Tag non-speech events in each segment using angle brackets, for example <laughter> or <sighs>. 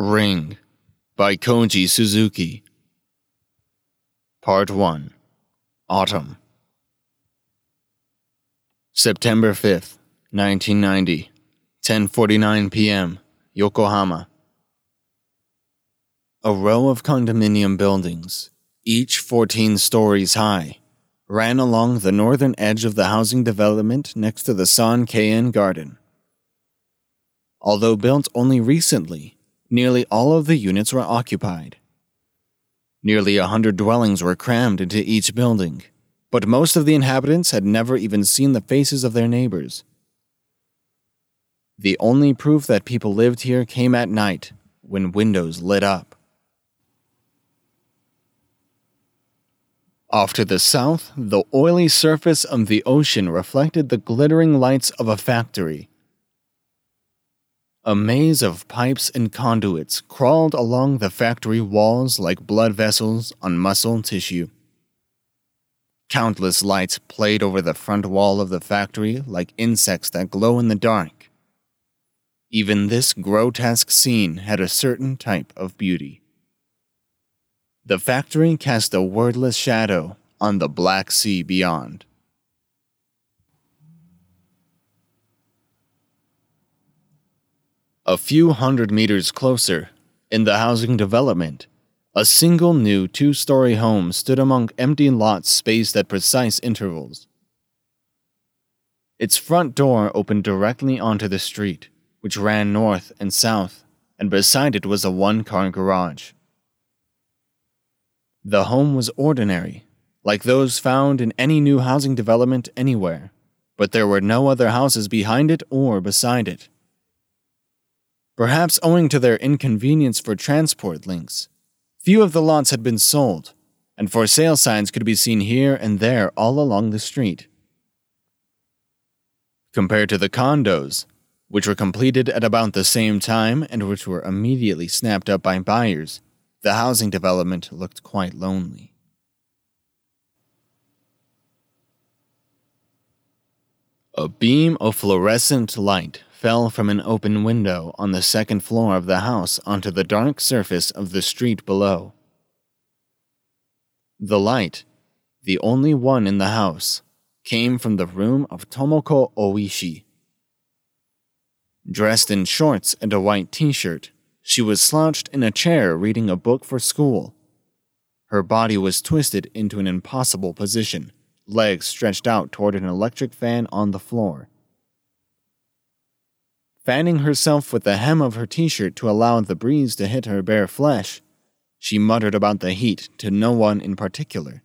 Ring by Koji Suzuki. Part 1 Autumn. September 5th, 1990, 10:49 p.m., Yokohama. A row of condominium buildings, each 14 stories high, ran along the northern edge of the housing development next to the Sankeien Garden. Although built only recently, nearly all of the units were occupied. Nearly a hundred dwellings were crammed into each building, but most of the inhabitants had never even seen the faces of their neighbors. The only proof that people lived here came at night when windows lit up. Off to the south, the oily surface of the ocean reflected the glittering lights of a factory a maze of pipes and conduits crawled along the factory walls like blood vessels on muscle tissue. Countless lights played over the front wall of the factory like insects that glow in the dark. Even this grotesque scene had a certain type of beauty. The factory cast a wordless shadow on the Black Sea beyond. A few hundred meters closer, in the housing development, a single new two story home stood among empty lots spaced at precise intervals. Its front door opened directly onto the street, which ran north and south, and beside it was a one car garage. The home was ordinary, like those found in any new housing development anywhere, but there were no other houses behind it or beside it perhaps owing to their inconvenience for transport links. Few of the lots had been sold, and for sale signs could be seen here and there all along the street. Compared to the condos, which were completed at about the same time and which were immediately snapped up by buyers, the housing development looked quite lonely. A beam of fluorescent light fell from an open window on the second floor of the house onto the dark surface of the street below. The light, the only one in the house, came from the room of Tomoko Oishi. Dressed in shorts and a white t shirt, she was slouched in a chair reading a book for school. Her body was twisted into an impossible position, legs stretched out toward an electric fan on the floor fanning herself with the hem of her t shirt to allow the breeze to hit her bare flesh. She muttered about the heat to no one in particular.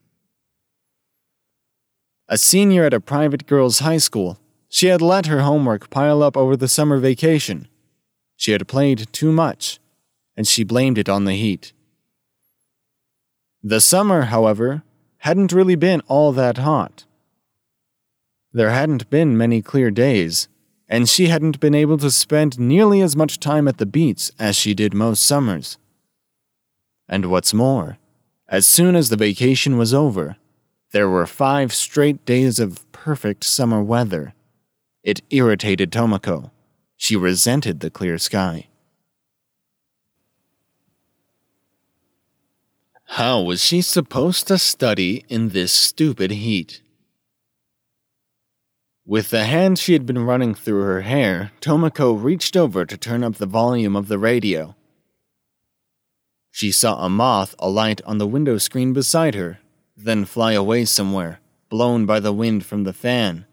A senior at a private girls' high school, she had let her homework pile up over the summer vacation. She had played too much, and she blamed it on the heat. The summer, however, hadn't really been all that hot. There hadn't been many clear days, and she hadn't been able to spend nearly as much time at the beach as she did most summers. And what's more, as soon as the vacation was over, there were five straight days of perfect summer weather. It irritated Tomoko. She resented the clear sky. How was she supposed to study in this stupid heat? With the hand she had been running through her hair, Tomoko reached over to turn up the volume of the radio. She saw a moth alight on the window screen beside her, then fly away somewhere, blown by the wind from the fan.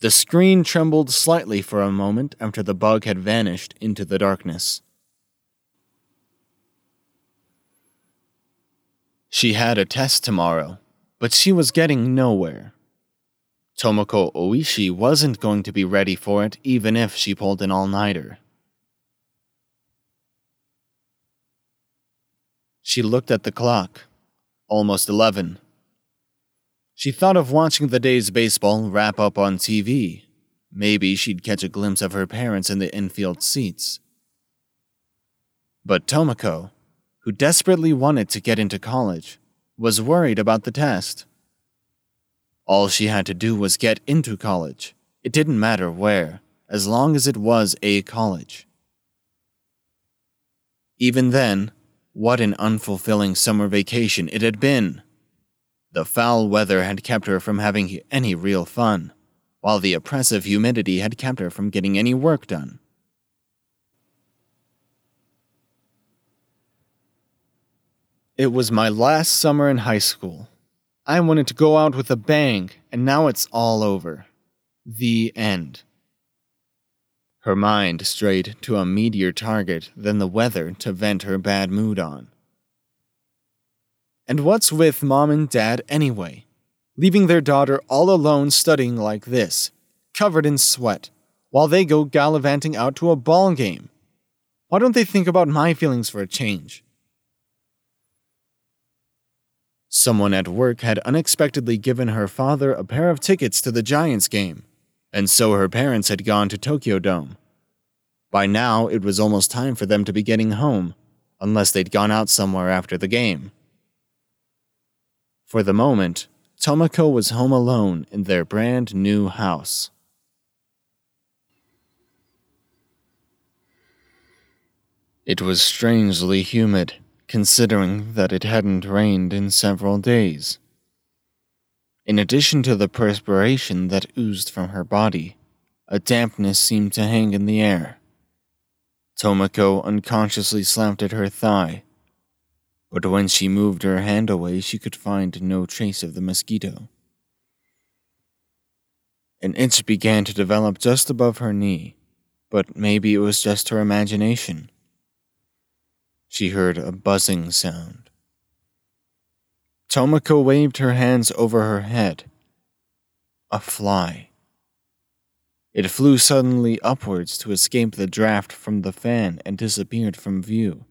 The screen trembled slightly for a moment after the bug had vanished into the darkness. She had a test tomorrow, but she was getting nowhere. Tomoko Oishi wasn't going to be ready for it even if she pulled an all nighter. She looked at the clock. Almost 11. She thought of watching the day's baseball wrap up on TV. Maybe she'd catch a glimpse of her parents in the infield seats. But Tomoko, who desperately wanted to get into college, was worried about the test. All she had to do was get into college. It didn't matter where, as long as it was a college. Even then, what an unfulfilling summer vacation it had been. The foul weather had kept her from having any real fun, while the oppressive humidity had kept her from getting any work done. It was my last summer in high school. I wanted to go out with a bang, and now it's all over. The end. Her mind strayed to a meatier target than the weather to vent her bad mood on. And what's with mom and dad anyway? Leaving their daughter all alone studying like this, covered in sweat, while they go gallivanting out to a ball game. Why don't they think about my feelings for a change? Someone at work had unexpectedly given her father a pair of tickets to the Giants game, and so her parents had gone to Tokyo Dome. By now, it was almost time for them to be getting home, unless they'd gone out somewhere after the game. For the moment, Tomoko was home alone in their brand new house. It was strangely humid, considering that it hadn't rained in several days. In addition to the perspiration that oozed from her body, a dampness seemed to hang in the air. Tomoko unconsciously slapped at her thigh, but when she moved her hand away, she could find no trace of the mosquito. An itch began to develop just above her knee, but maybe it was just her imagination. She heard a buzzing sound. Tomoko waved her hands over her head. A fly. It flew suddenly upwards to escape the draft from the fan and disappeared from view.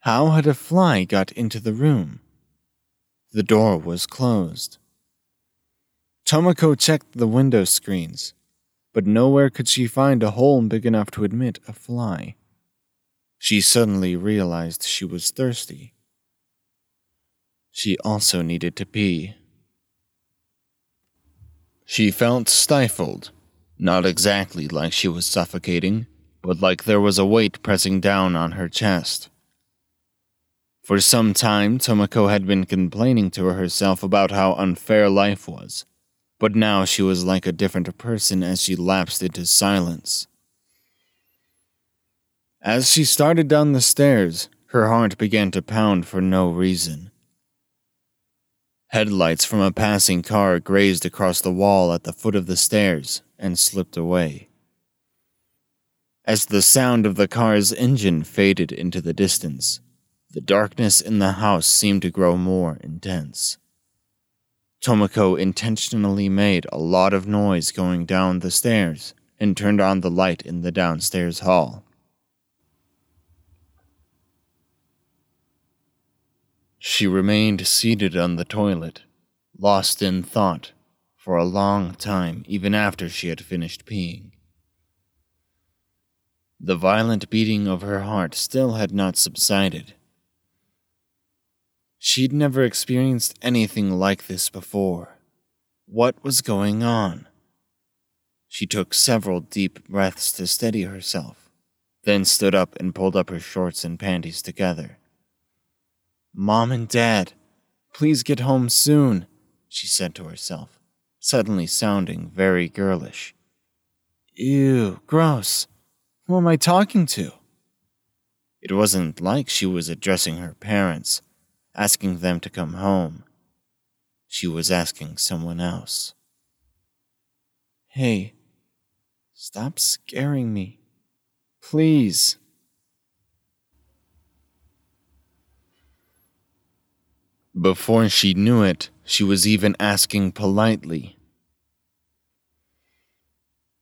How had a fly got into the room? The door was closed. Tomoko checked the window screens, but nowhere could she find a hole big enough to admit a fly. She suddenly realized she was thirsty. She also needed to pee. She felt stifled, not exactly like she was suffocating, but like there was a weight pressing down on her chest. For some time, Tomoko had been complaining to herself about how unfair life was, but now she was like a different person as she lapsed into silence. As she started down the stairs, her heart began to pound for no reason. Headlights from a passing car grazed across the wall at the foot of the stairs and slipped away. As the sound of the car's engine faded into the distance, the darkness in the house seemed to grow more intense. Tomoko intentionally made a lot of noise going down the stairs and turned on the light in the downstairs hall. She remained seated on the toilet, lost in thought, for a long time even after she had finished peeing. The violent beating of her heart still had not subsided, She'd never experienced anything like this before. What was going on? She took several deep breaths to steady herself, then stood up and pulled up her shorts and panties together. Mom and Dad, please get home soon, she said to herself, suddenly sounding very girlish. Ew, gross. Who am I talking to? It wasn't like she was addressing her parents asking them to come home. She was asking someone else. Hey, stop scaring me. Please. Before she knew it, she was even asking politely.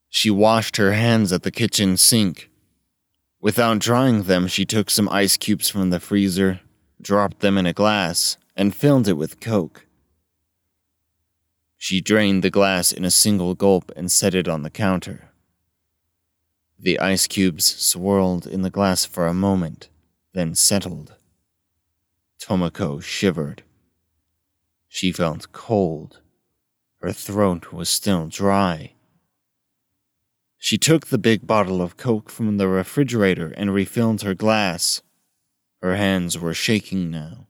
She washed her hands at the kitchen sink. Without drying them, she took some ice cubes from the freezer dropped them in a glass, and filled it with Coke. She drained the glass in a single gulp and set it on the counter. The ice cubes swirled in the glass for a moment, then settled. Tomoko shivered. She felt cold. Her throat was still dry. She took the big bottle of Coke from the refrigerator and refilled her glass. Her hands were shaking now.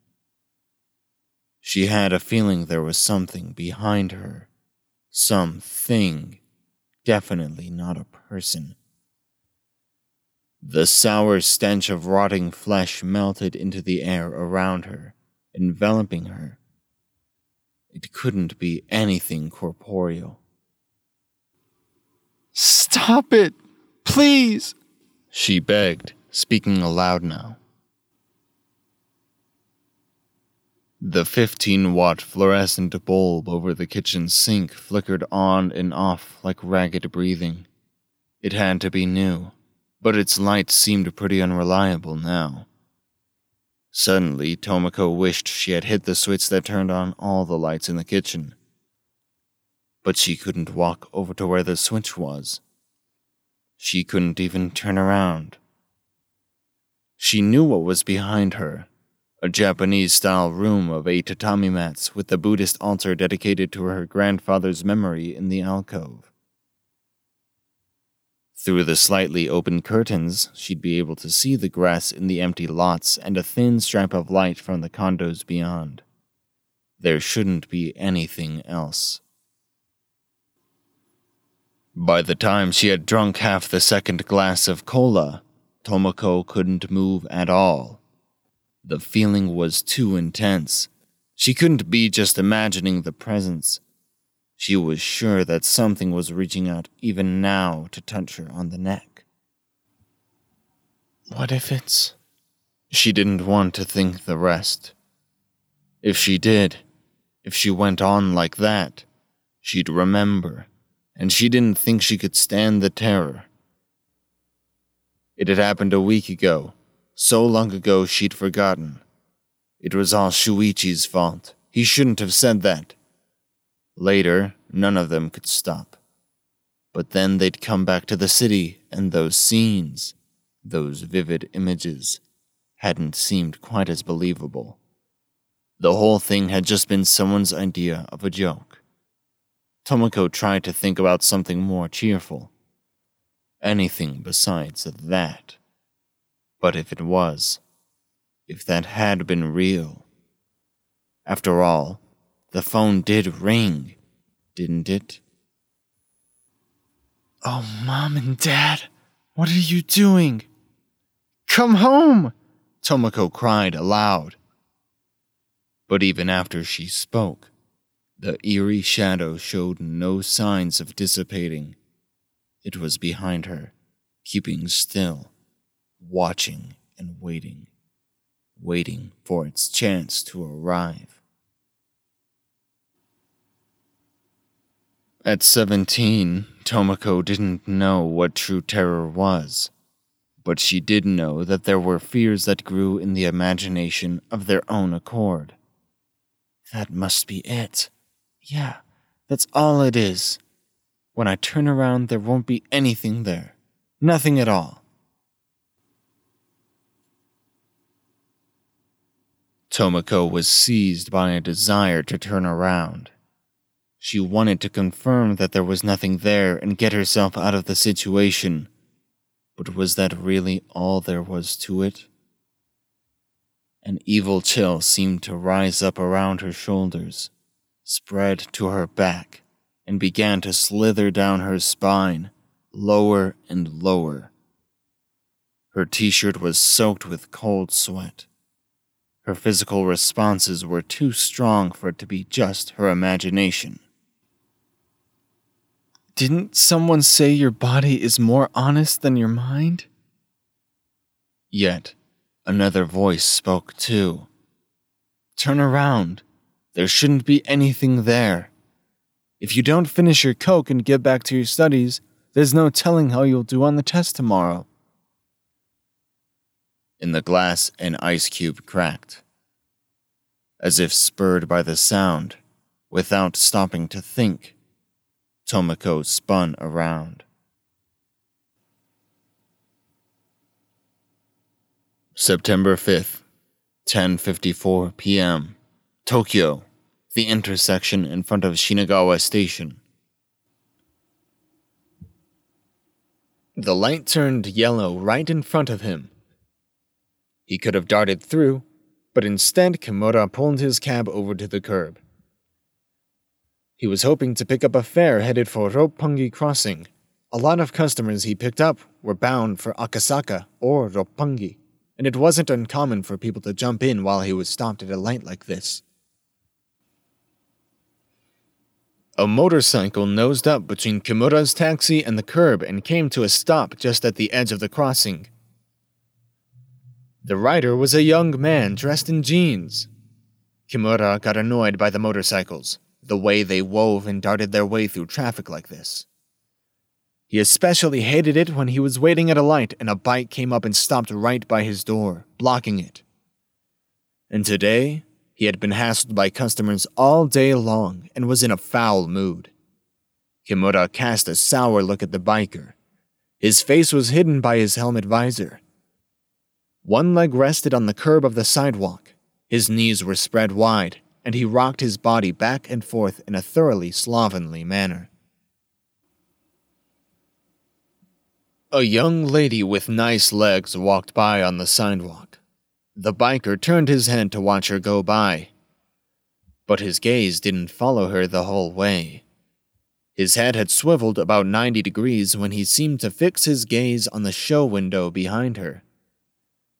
She had a feeling there was something behind her. Something. Definitely not a person. The sour stench of rotting flesh melted into the air around her, enveloping her. It couldn't be anything corporeal. Stop it! Please! She begged, speaking aloud now. The 15 watt fluorescent bulb over the kitchen sink flickered on and off like ragged breathing. It had to be new, but its light seemed pretty unreliable now. Suddenly, Tomoko wished she had hit the switch that turned on all the lights in the kitchen. But she couldn't walk over to where the switch was. She couldn't even turn around. She knew what was behind her a Japanese style room of eight tatami mats with the Buddhist altar dedicated to her grandfather's memory in the alcove. Through the slightly open curtains, she'd be able to see the grass in the empty lots and a thin strap of light from the condos beyond. There shouldn't be anything else. By the time she had drunk half the second glass of cola, Tomoko couldn't move at all. The feeling was too intense. She couldn't be just imagining the presence. She was sure that something was reaching out even now to touch her on the neck. What if it's. She didn't want to think the rest. If she did, if she went on like that, she'd remember, and she didn't think she could stand the terror. It had happened a week ago, so long ago she'd forgotten. It was all Shuichi's fault. He shouldn't have said that. Later, none of them could stop. But then they'd come back to the city, and those scenes, those vivid images, hadn't seemed quite as believable. The whole thing had just been someone's idea of a joke. Tomoko tried to think about something more cheerful. Anything besides that. But if it was, if that had been real. After all, the phone did ring, didn't it? Oh, Mom and Dad, what are you doing? Come home! Tomoko cried aloud. But even after she spoke, the eerie shadow showed no signs of dissipating. It was behind her, keeping still watching and waiting, waiting for its chance to arrive. At 17, Tomoko didn't know what true terror was, but she did know that there were fears that grew in the imagination of their own accord. That must be it. Yeah, that's all it is. When I turn around, there won't be anything there. Nothing at all. Tomoko was seized by a desire to turn around. She wanted to confirm that there was nothing there and get herself out of the situation. But was that really all there was to it? An evil chill seemed to rise up around her shoulders, spread to her back, and began to slither down her spine, lower and lower. Her t shirt was soaked with cold sweat. Her physical responses were too strong for it to be just her imagination. Didn't someone say your body is more honest than your mind? Yet, another voice spoke too. Turn around. There shouldn't be anything there. If you don't finish your Coke and get back to your studies, there's no telling how you'll do on the test tomorrow. In the glass, an ice cube cracked. As if spurred by the sound, without stopping to think, Tomoko spun around. September 5th, 10:54 p.m. Tokyo, the intersection in front of Shinagawa Station. The light turned yellow right in front of him. He could have darted through, but instead Kimura pulled his cab over to the curb. He was hoping to pick up a fare headed for Roppongi Crossing. A lot of customers he picked up were bound for Akasaka or Roppongi, and it wasn't uncommon for people to jump in while he was stopped at a light like this. A motorcycle nosed up between Kimura's taxi and the curb and came to a stop just at the edge of the crossing. The rider was a young man dressed in jeans. Kimura got annoyed by the motorcycles, the way they wove and darted their way through traffic like this. He especially hated it when he was waiting at a light and a bike came up and stopped right by his door, blocking it. And today, he had been hassled by customers all day long and was in a foul mood. Kimura cast a sour look at the biker. His face was hidden by his helmet visor, one leg rested on the curb of the sidewalk. His knees were spread wide, and he rocked his body back and forth in a thoroughly slovenly manner. A young lady with nice legs walked by on the sidewalk. The biker turned his head to watch her go by, but his gaze didn't follow her the whole way. His head had swiveled about 90 degrees when he seemed to fix his gaze on the show window behind her.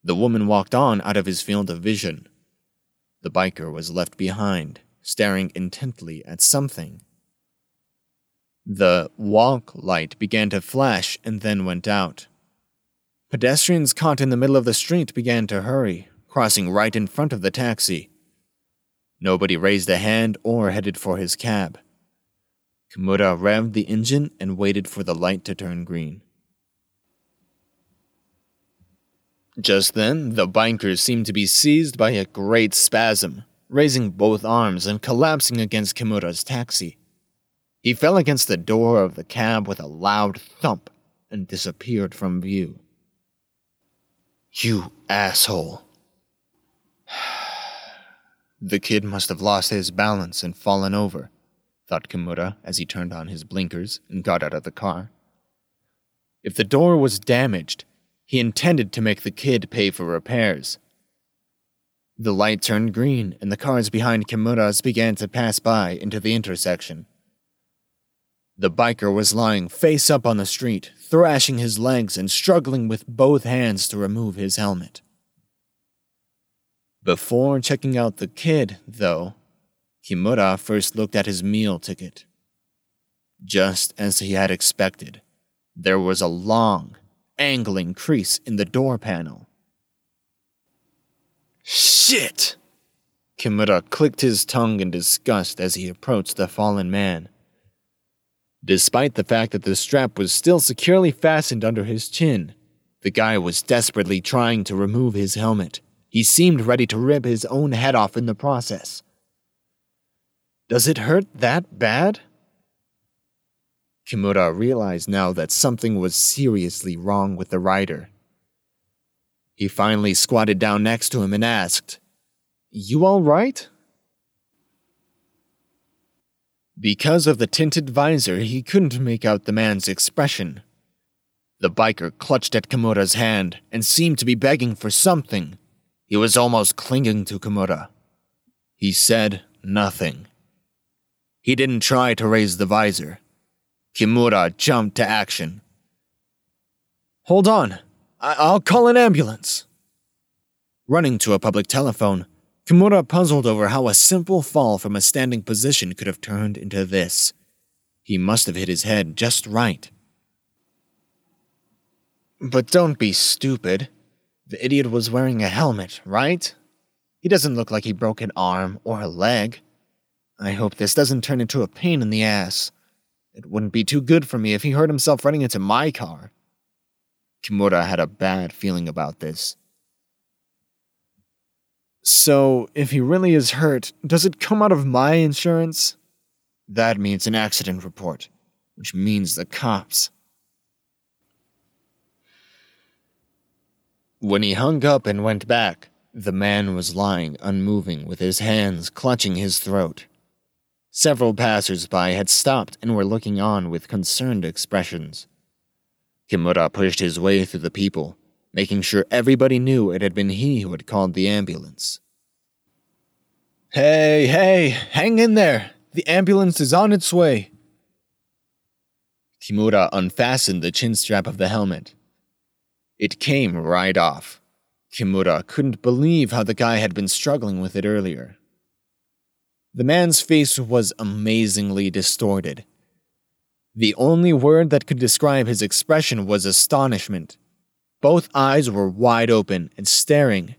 The woman walked on out of his field of vision. The biker was left behind, staring intently at something. The walk light began to flash and then went out. Pedestrians caught in the middle of the street began to hurry, crossing right in front of the taxi. Nobody raised a hand or headed for his cab. Kimura revved the engine and waited for the light to turn green. Just then, the biker seemed to be seized by a great spasm, raising both arms and collapsing against Kimura's taxi. He fell against the door of the cab with a loud thump and disappeared from view. You asshole. <sighs> the kid must have lost his balance and fallen over, thought Kimura as he turned on his blinkers and got out of the car. If the door was damaged, he intended to make the kid pay for repairs. The light turned green, and the cars behind Kimura's began to pass by into the intersection. The biker was lying face up on the street, thrashing his legs and struggling with both hands to remove his helmet. Before checking out the kid, though, Kimura first looked at his meal ticket. Just as he had expected, there was a long, angling crease in the door panel. Shit! Kimura clicked his tongue in disgust as he approached the fallen man. Despite the fact that the strap was still securely fastened under his chin, the guy was desperately trying to remove his helmet. He seemed ready to rip his own head off in the process. Does it hurt that bad? Kimura realized now that something was seriously wrong with the rider. He finally squatted down next to him and asked, You all right? Because of the tinted visor, he couldn't make out the man's expression. The biker clutched at Kimura's hand and seemed to be begging for something. He was almost clinging to Kimura. He said nothing. He didn't try to raise the visor. Kimura jumped to action. Hold on. I- will call an ambulance. Running to a public telephone, Kimura puzzled over how a simple fall from a standing position could have turned into this. He must have hit his head just right. But don't be stupid. The idiot was wearing a helmet, right? He doesn't look like he broke an arm or a leg. I hope this doesn't turn into a pain in the ass. It wouldn't be too good for me if he hurt himself running into my car. Kimura had a bad feeling about this. So, if he really is hurt, does it come out of my insurance? That means an accident report, which means the cops. When he hung up and went back, the man was lying unmoving with his hands clutching his throat. Several passers by had stopped and were looking on with concerned expressions. Kimura pushed his way through the people, making sure everybody knew it had been he who had called the ambulance. Hey, hey, hang in there. The ambulance is on its way. Kimura unfastened the chin strap of the helmet. It came right off. Kimura couldn't believe how the guy had been struggling with it earlier. The man's face was amazingly distorted. The only word that could describe his expression was astonishment. Both eyes were wide open and staring,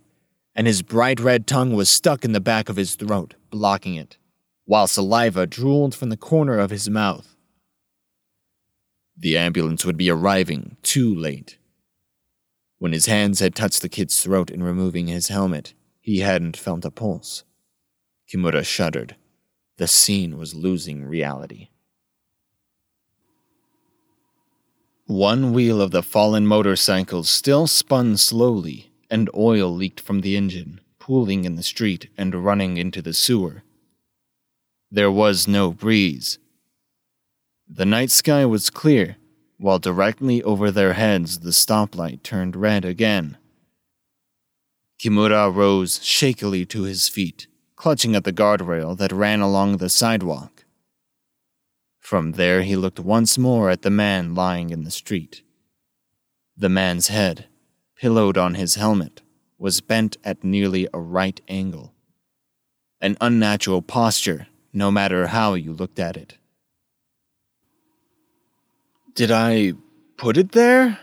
and his bright red tongue was stuck in the back of his throat, blocking it, while saliva drooled from the corner of his mouth. The ambulance would be arriving too late. When his hands had touched the kid's throat in removing his helmet, he hadn't felt a pulse. Kimura shuddered. The scene was losing reality. One wheel of the fallen motorcycle still spun slowly, and oil leaked from the engine, pooling in the street and running into the sewer. There was no breeze. The night sky was clear, while directly over their heads the stoplight turned red again. Kimura rose shakily to his feet, clutching at the guardrail that ran along the sidewalk. From there, he looked once more at the man lying in the street. The man's head, pillowed on his helmet, was bent at nearly a right angle. An unnatural posture, no matter how you looked at it. Did I put it there?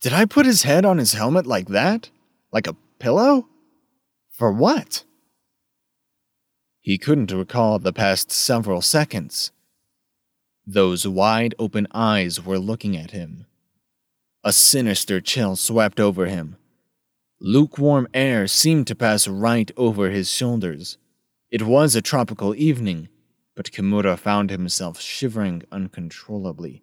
Did I put his head on his helmet like that? Like a pillow? For what? He couldn't recall the past several seconds those wide open eyes were looking at him. A sinister chill swept over him. Lukewarm air seemed to pass right over his shoulders. It was a tropical evening, but Kimura found himself shivering uncontrollably.